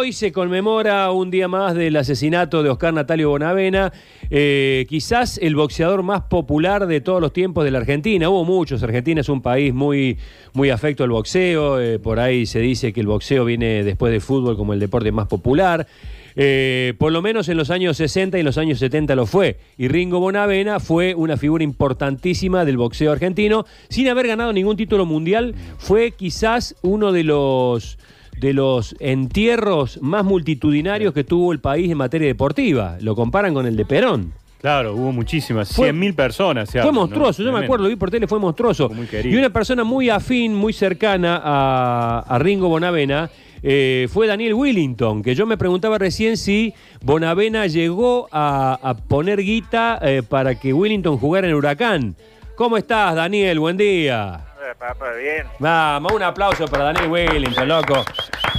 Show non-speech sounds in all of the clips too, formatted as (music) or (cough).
Hoy se conmemora un día más del asesinato de Oscar Natalio Bonavena, eh, quizás el boxeador más popular de todos los tiempos de la Argentina. Hubo muchos, Argentina es un país muy, muy afecto al boxeo, eh, por ahí se dice que el boxeo viene después del fútbol como el deporte más popular. Eh, por lo menos en los años 60 y en los años 70 lo fue. Y Ringo Bonavena fue una figura importantísima del boxeo argentino. Sin haber ganado ningún título mundial, fue quizás uno de los de los entierros más multitudinarios que tuvo el país en materia deportiva. Lo comparan con el de Perón. Claro, hubo muchísimas, Fue- 100.000 personas. se Fue habla, ¿no? monstruoso, yo me acuerdo, lo vi por tele, fue monstruoso. Fue muy querido. y una persona muy afín, muy cercana a, a Ringo Bonavena eh, fue Daniel Willington, que yo me preguntaba recién si Bonavena llegó a, a poner guita eh, para que Willington jugara en Huracán. ¿Cómo estás, Daniel? Buen día. Papá, bien. Vamos, un aplauso para Daniel Willington, loco.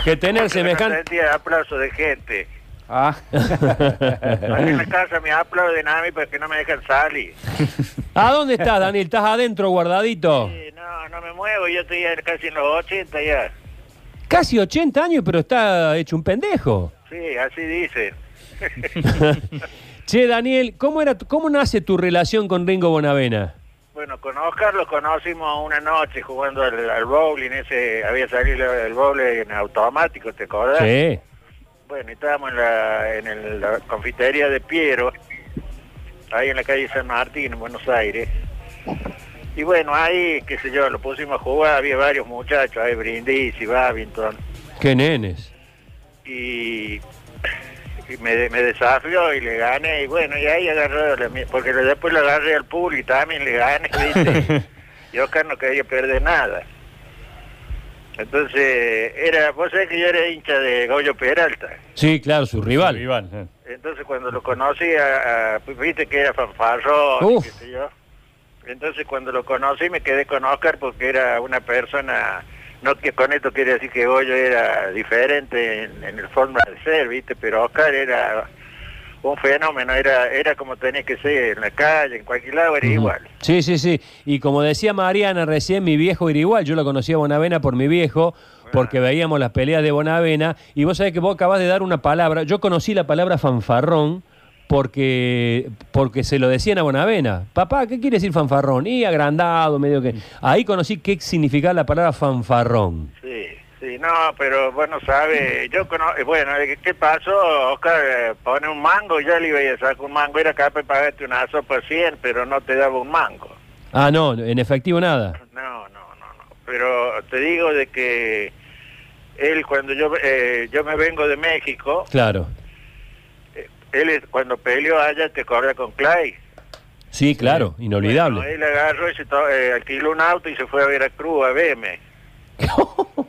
Que tener No semejante... sentía aplauso de gente. Ah, en la casa me aplauden a mí porque no me dejan salir. ¿A dónde estás, Daniel? ¿Estás adentro guardadito? Sí, no, no me muevo, yo estoy casi en los 80 ya. Casi 80 años, pero está hecho un pendejo. Sí, así dicen. (laughs) Che, Daniel, ¿cómo, era, ¿cómo nace tu relación con Ringo Bonavena? Bueno, con Oscar lo conocimos una noche jugando al, al bowling, ese había salido el bowling en automático, ¿te acordás? Sí. Bueno, estábamos en la, en el- la confitería de Piero, ahí en la calle San Martín, en Buenos Aires. Y bueno, ahí, qué sé yo, lo pusimos a jugar, había varios muchachos, ahí Brindisi, Babington, Qué nenes. y me, me desafió y le gané, y bueno, y ahí agarré, la porque después le agarré al pool y también le gané, (laughs) ¿viste? y Oscar no quería perder nada. Entonces, era, vos sabés que yo era hincha de Goyo Peralta. Sí, claro, su rival. rival. eh. Entonces cuando lo conocí, a- a- pues, viste que era fanfarrón, qué sé yo. Entonces cuando lo conocí me quedé con Oscar porque era una persona, no que con esto quiere decir que Goyo era diferente en, en el forma de ser, viste, pero Oscar era un fenómeno, era era como tenía que ser en la calle, en cualquier lado era igual. Sí, sí, sí. Y como decía Mariana recién, mi viejo era igual. Yo lo conocía a Bonavena por mi viejo, porque veíamos las peleas de Bonavena. Y vos sabés que vos acabás de dar una palabra. Yo conocí la palabra fanfarrón porque, porque se lo decían a Bonavena. Papá, ¿qué quiere decir fanfarrón? Y agrandado, medio que... Ahí conocí qué significaba la palabra fanfarrón. Sí, sí, no, pero bueno, sabe, yo conozco, bueno, ¿qué- ¿qué pasó? Oscar eh, pone un mango, yo le iba a sacar un mango, era capaz de pagarte una sopa 100, pero no te daba un mango. Ah, no, en efectivo nada. No, no, no, no. Pero te digo de que él cuando yo eh, yo me vengo de México, Claro. Él es- cuando peleó allá te corre con Clay. Sí, claro, inolvidable. Bueno, él agarró y se eh, alquiló un auto y se fue a Veracruz a verme. (laughs)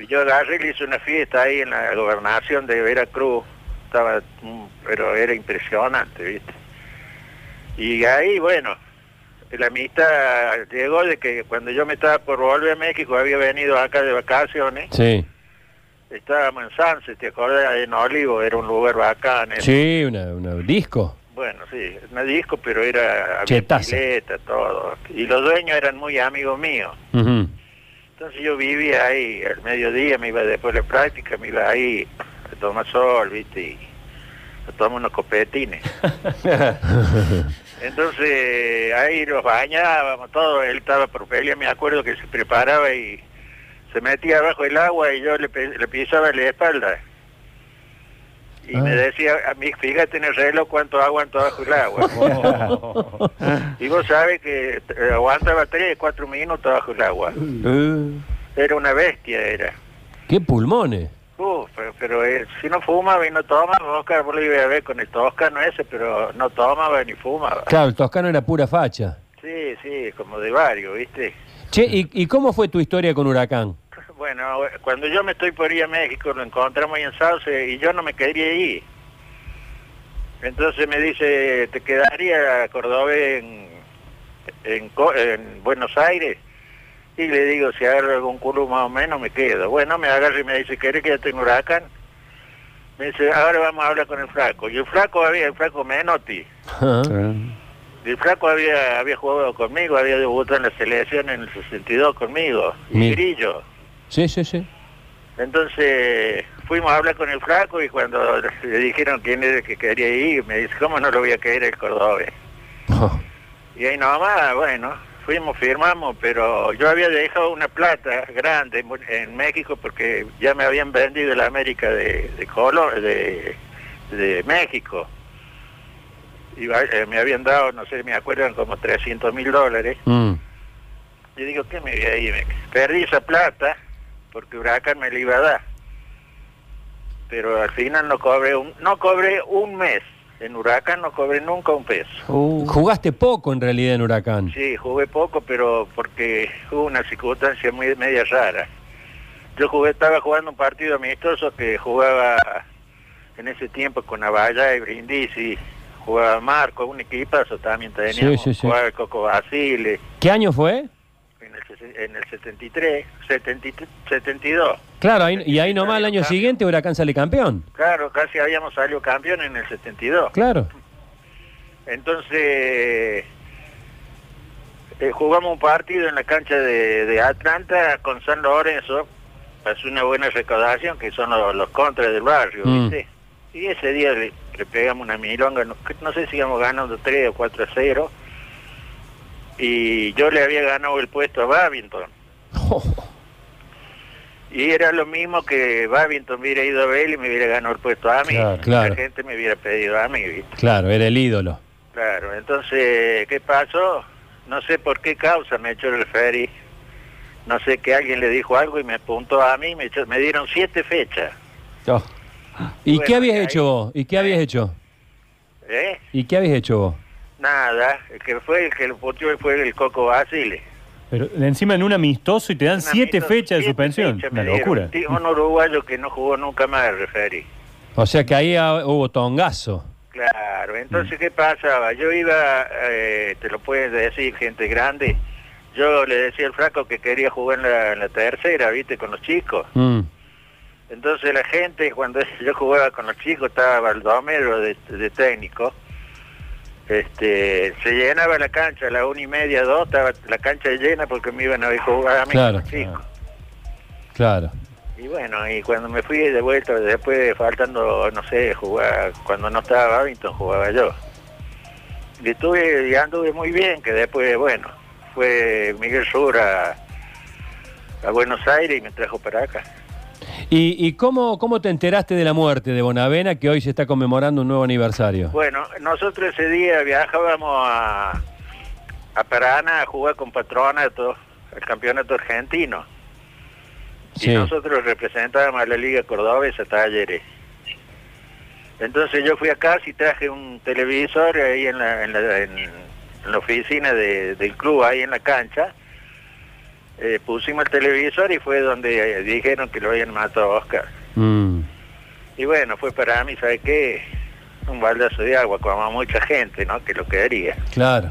Y yo agarré y le hice una fiesta ahí en la gobernación de Veracruz. Estaba, mm, pero era impresionante, ¿viste? Y ahí, bueno, la amistad llegó de que cuando yo me estaba por volver a México, había venido acá de vacaciones, Sí. Estábamos en Sanse, ¿te acordás? En Olivo, era un lugar bacán. era- Sí, una, una disco. Bueno, sí, no disco, pero era pileta, todo. Y los dueños eran muy amigos míos. Entonces yo vivía ahí, al mediodía me iba después de la práctica, me iba ahí a tomar sol, ¿viste? Y a tomar unos copetines. (laughs) Entonces ahí los bañábamos, todo. Él estaba por pelear, me acuerdo que se preparaba y se metía abajo del agua y yo le, le pisaba la espalda. Y Ah. me decía, a mí, fíjate en el reloj cuánto aguanto bajo el agua. Oh. (laughs) y vos sabes que eh, aguantaba tres, cuatro minutos bajo el agua. Era una bestia, era. ¡Qué pulmones! Uf, pero, pero, eh, si no fumaba y no tomaba, Oscar, vos lo ibas a ver con el toscano ese, pero no tomaba ni fumaba. Claro, el toscano era pura facha. Sí, sí, como de varios, ¿viste? Che, ¿y, y cómo fue tu historia con Huracán? Bueno, cuando yo me estoy por ir a México, lo encontramos ahí en Sauce y yo no me quería ir. Entonces me dice, ¿te quedaría Córdoba en, en, Buenos Aires? Y le digo, si agarro algún culo más o menos, me quedo. Bueno, me agarra y me dice, ¿querés que yo tenga huracán? Me dice, ahora vamos a hablar con el flaco. Y el flaco había, el flaco Menotti. Y el flaco había, había jugado conmigo, había debutado en la selección en el 62 conmigo. Mira. Grillo. Sí, sí, sí. Entonces fuimos a hablar con el flaco y cuando le dijeron quién era el que quería ir, me dice, ¿cómo no lo voy a querer el cordobés? Y ahí nomás, bueno, fuimos, firmamos, pero yo había dejado una plata grande en- en México porque ya me habían vendido la América de, de color, de, de México. Y va- eh, me habían dado, no sé, me acuerdan, como 300 mil dólares. Mm. Yo digo, ¿qué me voy a ir? Perdí esa plata porque Huracán me la iba a dar. Pero al final no cobré un, no cobré un mes. En Huracán no cobré nunca un peso. Uh, Jugaste poco en realidad en Huracán. Sí, jugué poco, pero porque hubo una circunstancia muy media rara. Yo jugué, estaba jugando un partido amistoso que jugaba en ese tiempo con Avalla y Brindisi, jugaba Marco, un equipazo también teníamos, sí, sí. jugaba el Coco Basile ¿Qué año fue? en el, sesen- en el 73, 73, 72. Claro, ahí- y ahí nomás el año siguiente Huracán sale campeón. Claro, casi habíamos salido campeón en el 72. Claro. Entonces, eh, jugamos un partido en la cancha de, de Atlanta con San Lorenzo. Pasó una buena recaudación, que son los, los contras del barrio, Mm. ¿viste? Y ese día le, pegamos una milonga, no, no sé si íbamos ganando 3 o 4 a 0. Y yo le había ganado el puesto a Babington. (laughs) Y era lo mismo que Babington hubiera ido a ver y me hubiera ganado el puesto a mí. Claro, claro. La gente me hubiera pedido a mí, ¿viste? Claro, era el ídolo. Claro, entonces, ¿qué pasó? No sé por qué causa me echó el ferry. No sé que alguien le dijo algo y me apuntó a mí, me, echó- me dieron siete fechas. oh, ¿Y Bueno, qué habías ahí- hecho vos? ¿Y qué habías hecho? ¿Eh? ¿Y qué habías hecho vos? Nada, el que fue el que lo puteó fue el Coco Basile. Pero encima en un amistoso y te dan Un siete fechas de siete suspensión. fechas Una dieron. locura. Un uruguayo que no jugó nunca más el referí. O sea que ahí ah, hubo tongazo. Claro, entonces, ¿qué pasaba? Yo iba, eh, te lo pueden decir gente grande, yo le decía al flaco que quería jugar en la, en la tercera, ¿viste? Con los chicos. Mm. Entonces la gente, cuando (laughs) yo jugaba con los chicos, estaba Baldomero de, de técnico, este, se llenaba la cancha a la una y media, dos, estaba la cancha llena porque me iban a ver jugar a mí Claro, con los chicos. Claro. Y bueno, y cuando me fui de vuelta, después faltando, no sé, jugar, cuando no estaba Babington, jugaba yo. Y estuve, y anduve muy bien, que después, bueno, fue Miguel Sur a, a Buenos Aires y me trajo para acá. ¿Y, y cómo, cómo te enteraste de la muerte de Bonavena, que hoy se está conmemorando un nuevo aniversario? Bueno, nosotros ese día viajábamos a, a Paraná a jugar con Patronato, el campeonato argentino. Sí. Y nosotros representábamos a la Liga Cordobesa Talleres. Entonces yo fui a casa y traje un televisor ahí en la, en la, en- en la oficina de- del club, ahí en la cancha. Eh, pusimos el televisor y fue donde eh, dijeron que lo habían matado a Oscar. Mm. Y bueno, fue para mí, ¿sabe qué? Un baldazo de agua, como a mucha gente, ¿no? Que lo quería. Claro,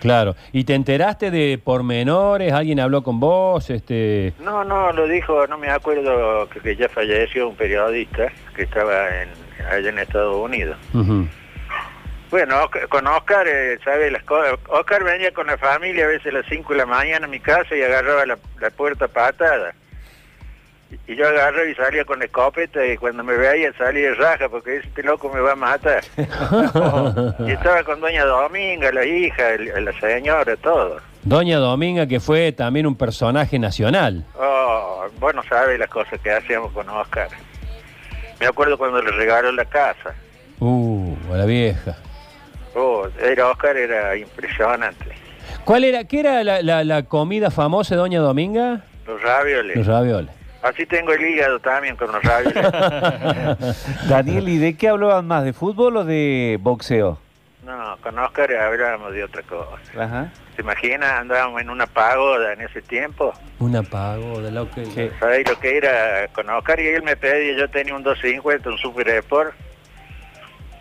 claro. ¿Y te enteraste de pormenores? ¿Alguien habló con vos? Este... No, no, lo dijo, no me acuerdo que, que ya falleció un periodista que estaba en, allá en Estados Unidos. Bueno, con Oscar, eh, ¿sabe las cosas? Oscar venía con la familia a veces a las 5 de la mañana a mi casa y agarraba la, la puerta patada. Y, yo agarraba y salía con escopeta y cuando me veía salía de raja porque este loco me va a matar. (laughs) y estaba con doña Dominga, la hija, el- la señora, todo. Doña Dominga, que fue también un personaje nacional. Oh, vos no sabes las cosas que hacíamos con Oscar. Me acuerdo cuando le regaló la casa. Uh, a la vieja. Oh, era Oscar, era impresionante. ¿Cuál era, qué era la, la- la comida famosa de Doña Dominga? Los ravioles. Los ravioles. Así tengo el hígado también con los ravioles. (laughs) Daniel, ¿y de qué hablaban más? ¿De fútbol o de boxeo? no, con Oscar hablábamos de otra cosa. Ajá. ¿Se imagina? Andábamos en una pagoda en ese tiempo. Una pagoda, lo que... Sí. ¿Sabéis lo que era con Oscar? Y él me pedía, yo tenía un 250, un Super Sport.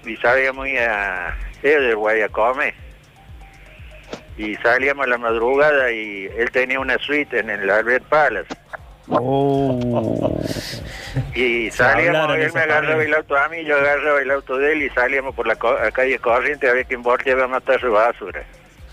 Y salíamos a... Del Guayacome. Y salíamos a la madrugada y él tenía una suite en el Albert Palace. Oh. Y salíamos, él me agarraba el auto a mí, yo agarraba el auto de él y salíamos por la, co- la calle corriente a ver quién volteaba a matar su basura.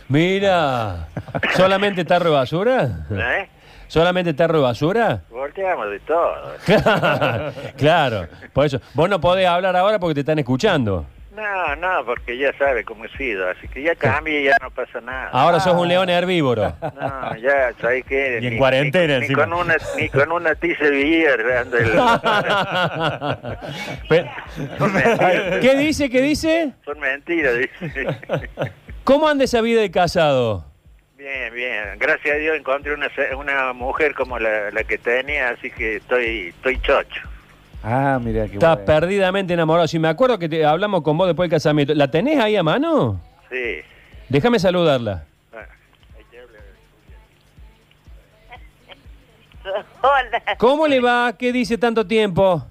Mira, ¿solamente tarro de basura? ¿Eh? ¿Solamente tarro de basura? Volteamos de todo. (laughs) claro, por eso. Vos no podés hablar ahora porque te están escuchando. No, no, porque ya sabe cómo he sido, así que ya cambie y ya no pasa nada. Ahora sos un león herbívoro. No, ya, ¿sabes qué? Y en Ni- cuarentena ni, ni encima. con una Ni con una tiza de (laughs) ¿Qué dice? ¿Qué dice? son mentiras, dice. ¿Cómo anda esa vida de casado? Bien, bien. Gracias a Dios encontré una, se- una mujer como la, la que tenía, así que estoy, estoy chocho. Ah, mira qué Estás bueno. perdidamente enamorado. Si me acuerdo que te hablamos con vos después del casamiento. ¿La tenés ahí a mano? Sí. Déjame saludarla. Ah. (laughs) Hola, ¿Cómo le va? ¿Qué dice tanto tiempo?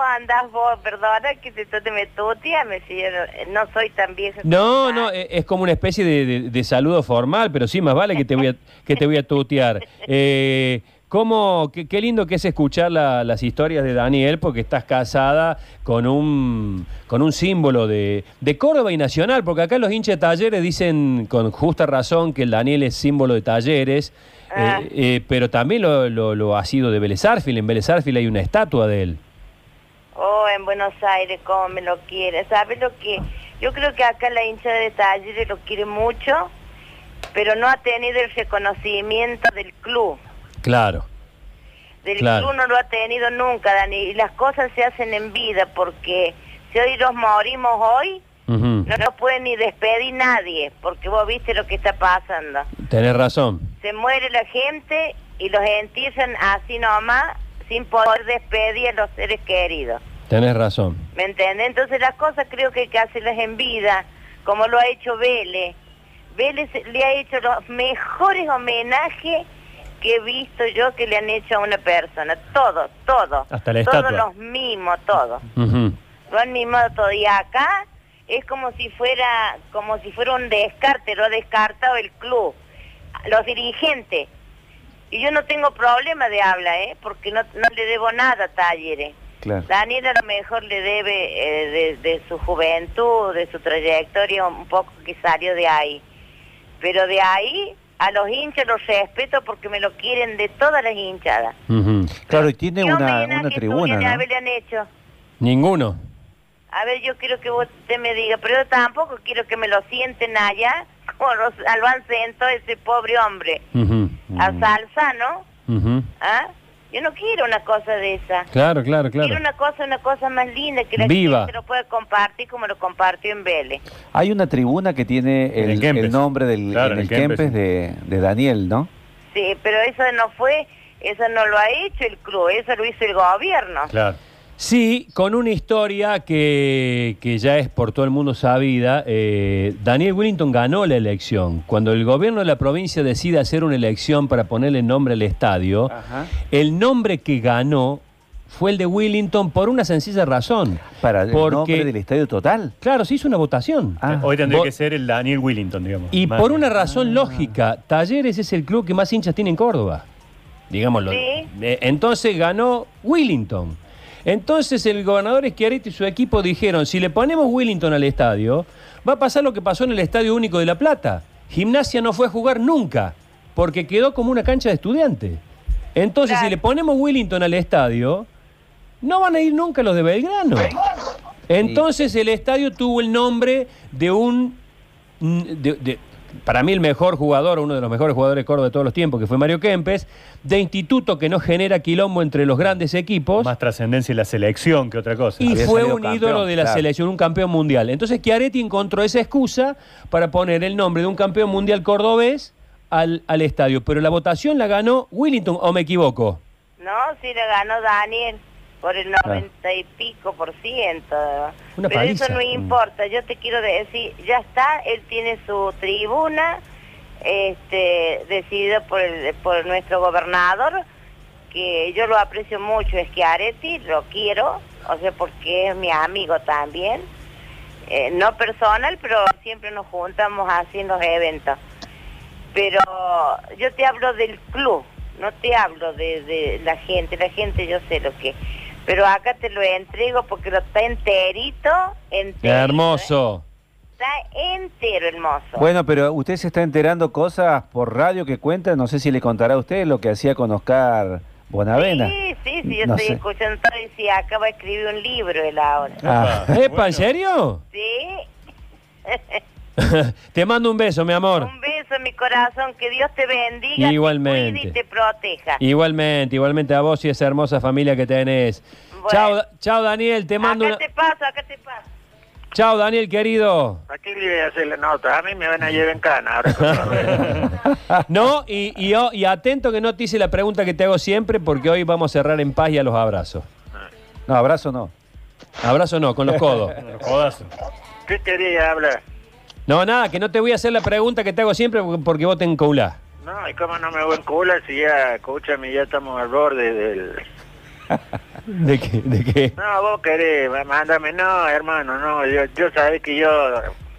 ¿Cómo andas vos? Perdona que te, me tuteame si yo no, soy tan vieja. No, no, e- es como una especie de, de- de saludo formal, pero sí, más vale que te voy a, (laughs) que te voy a tutear. Eh, ¿cómo, qué, qué lindo que es escuchar la- las historias de Daniel, porque estás casada con un, con un símbolo de, de Córdoba y Nacional, porque acá los hinchas de talleres dicen con justa razón que el Daniel es símbolo de talleres, eh, Ah. eh, pero también lo, lo- lo ha sido de Vélez Arfield. En Vélez Arfield hay una estatua de él. Oh, en Buenos Aires, cómo me lo quiere. ¿Sabes lo que? Yo creo que acá la hincha de Talleres lo quiere mucho, pero no ha tenido el reconocimiento del club. Claro. Del Claro. club no lo ha tenido nunca, Dani. Y las cosas se hacen en vida, porque si hoy nos morimos hoy, no nos puede ni despedir nadie, porque vos viste lo que está pasando. Tenés razón. se muere la gente y los entierran así nomás sin poder despedir a los seres queridos. Tenés razón. ¿Me entiendes? Entonces las cosas creo que hay que hacerlas en vida, como lo ha hecho Vélez. Vélez le ha hecho los mejores homenajes que he visto yo que le han hecho a una persona. Todo, todo. Hasta la Todos los mimos, todo. Lo han mimado todo. Y acá es como si fuera, como si fuera un descarte, lo ha descartado el club, los dirigentes. Y yo no tengo problema de habla, ¿eh? Porque no, no le debo nada a Talleres. Claro. Daniel a lo mejor le debe eh, de, de su juventud, de su trayectoria, un poco que salió de ahí. Pero de ahí a los hinchas los respeto porque me lo quieren de todas las hinchadas. Claro, y tiene ¿Qué una, una tribuna, ¿no? haberle han hecho? Ninguno. A ver, yo quiero que usted me diga, pero yo tampoco quiero que me lo sienten allá, (laughs) como los, al van sento ese pobre hombre. Ujú. A Salzano, Ujú. ¿ah? Yo no quiero una cosa de esa. Claro, claro, claro. Quiero una cosa, una cosa más linda, que la Viva. gente lo pueda compartir como lo compartió en Vélez. Hay una tribuna que tiene En el, el Kempes. el nombre del Claro, en el el Kempes. Kempes de, de Daniel, ¿no? Sí, pero eso no fue, eso no lo ha hecho el club, eso lo hizo el gobierno. Claro. Sí, con una historia que, que ya es por todo el mundo sabida. eh, Daniel Willington ganó la elección. Cuando el gobierno de la provincia decide hacer una elección para ponerle nombre al estadio, Ajá. el nombre que ganó fue el de Willington por una sencilla razón. Para el Porque- nombre del estadio total. Claro, se hizo una votación. Ah. Hoy tendría que ser el Daniel Willington, digamos. Y Más- por una razón lógica, Talleres es el club que más hinchas tiene en Córdoba. Digámoslo. Sí. Eh, Entonces ganó Willington. Entonces el gobernador Schiaretti y su equipo dijeron, si le ponemos Willington al estadio, va a pasar lo que pasó en el Estadio Único de La Plata. Gimnasia no fue a jugar nunca, porque quedó como una cancha de estudiantes. Entonces, Claro. si le ponemos Willington al estadio, no van a ir nunca los de Belgrano. Entonces el estadio tuvo el nombre de un... de- de- para mí el mejor jugador, uno de los mejores jugadores de Córdoba de todos los tiempos, que fue Mario Kempes, de instituto que no genera quilombo entre los grandes equipos. Más trascendencia en la selección que otra cosa. Y Había fue un campeón, ídolo de la claro. selección, un campeón mundial. Entonces Chiaretti encontró esa excusa para poner el nombre de un campeón mundial cordobés al, al estadio. Pero la votación la ganó Willington, ¿o me equivoco? No, sí le ganó Daniel por el 90 y pico por ciento. Una Pero paliza. eso no importa, yo te quiero decir, ya está, él tiene su tribuna, este, decidida por, el, por nuestro gobernador, que yo lo aprecio mucho, es que Areti, lo quiero, o sea, porque es mi amigo también. Eh, no personal, pero siempre nos juntamos así en los eventos. Pero yo te hablo del club, no te hablo de, de la gente, la gente yo sé lo que. Pero acá te lo entrego porque lo está enterito, enterito. ¿eh? hermoso. está entero el mozo. Bueno, pero usted se está enterando cosas por radio que cuentan. No sé si le contará a usted lo que hacía con Oscar Bonavena. Sí, sí, sí, yo No estoy sé. escuchando todo y sí, acaba de escribir un libro él ahora. Ah, ¿Epa, en serio? Sí, (laughs) (laughs) te mando un beso, mi amor. un beso en mi corazón, que Dios te bendiga, Igualmente. te y te proteja. Igualmente, igualmente a vos y esa hermosa familia que tenés. Bueno. Chao, chao Daniel, te mando acá una... te paso, acá te paso. Chao Daniel, querido. Aquí le voy a hacer la nota. A mí me van a llevar en cana ahora. con. (laughs) No, y, y, oh, y atento que no te hice la pregunta que te hago siempre porque hoy vamos a cerrar en paz y a los abrazos. no, abrazo no. Abrazo no, con los codos. (laughs) Codazo. ¿Qué quería hablar? No, nada, que no te voy a hacer la pregunta que te hago siempre porque- vos te encaulás. No, y cómo no me voy en culo si ya, escúchame, ya estamos al borde del... (laughs) ¿De qué? ¿De qué? No, vos querés, mándame, no, hermano, no, yo, yo sabés que yo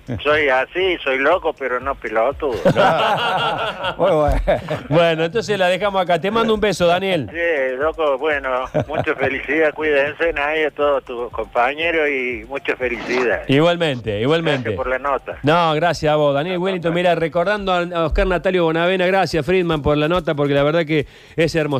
(laughs) soy así, soy loco, pero no piloto. (laughs) Muy bueno. Bueno, entonces la dejamos acá. Te mando un beso, Daniel. Sí, loco, bueno, mucha felicidad, cuídense a todos tus compañeros y mucha felicidad. Igualmente, igualmente. Gracias por la nota. No, gracias a vos, Daniel Wellington. Mira, recordando a a Oscar Natalio Bonavena, gracias Friedman por la nota, porque la verdad que es hermoso.